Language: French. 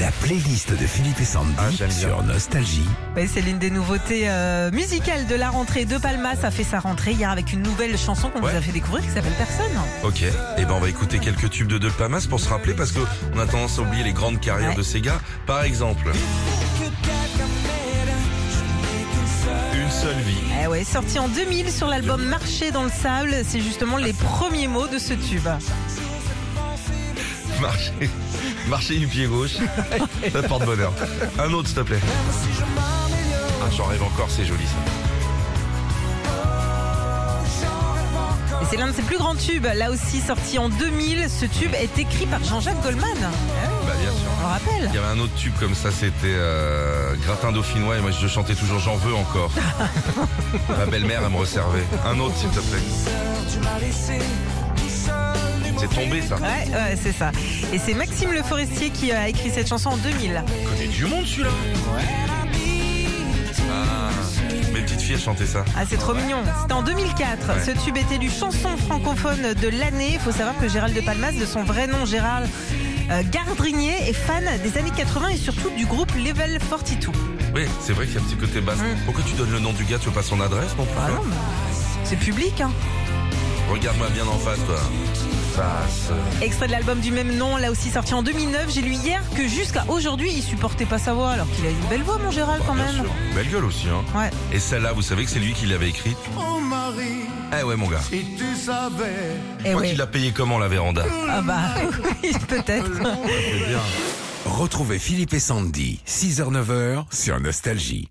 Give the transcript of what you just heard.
La playlist de Philippe et Sandy Ah, sur Nostalgie. Ouais, c'est l'une des nouveautés euh, musicales de la rentrée. De Palmas a fait sa rentrée hier avec une nouvelle chanson qu'on Ouais. vous a fait découvrir qui s'appelle Personne. Ok, et ben on va écouter quelques tubes de De Palmas pour se rappeler parce que on a tendance à oublier les grandes carrières Ouais. de ces gars. Par exemple, Une seule vie. Eh ouais, sorti en 2000 sur l'album Marcher dans le sable, c'est justement les premiers mots de ce tube. Marcher, marcher du pied gauche. Ça te porte bonheur. Un autre, s'il te plaît. Ah, j'en rêve encore, c'est joli ça. Et c'est l'un de ses plus grands tubes. Là aussi, sorti en 2000, ce tube est écrit par Jean-Jacques Goldman. Oui, Bah bien sûr. on le rappelle. Il y avait un autre tube comme ça, c'était euh, Gratin dauphinois et moi je chantais toujours J'en veux encore. Ma belle-mère elle me resservait. Un autre s'il te plaît. C'est tombé ça. Ouais, ouais, c'est ça. Et c'est Maxime Le Forestier qui a écrit cette chanson en 2000. Il connaît du monde celui-là. Ah, mes petites filles chantaient ça. Ah, c'est trop mignon. C'était en 2004. Ouais. Ce tube était du chanson francophone de l'année. Il faut savoir que Gérald de Palmas, de son vrai nom Gérald euh, Gardrinier, est fan des années 80 et surtout du groupe Level 42. Oui, c'est vrai qu'il y a un petit côté basse. Mm. Pourquoi tu donnes le nom du gars Tu veux pas son adresse non plus Ah non, c'est public. Hein. Regarde-moi bien en face toi. Face. Extrait de l'album du même nom, là aussi sorti en 2009. J'ai lu hier que jusqu'à aujourd'hui, il supportait pas sa voix, alors qu'il a une belle voix, mon Gérald, quand Bien même. sûr. Belle gueule aussi hein. Ouais. Et celle-là, vous savez que c'est lui qui l'avait écrite Oh Marie, Eh ouais mon gars. si tu savais. Eh Toi ouais. qui l'a payé comment la véranda? Ah bah, oui, peut-être. Retrouvez Philippe et Sandy, 6h-9h sur Nostalgie.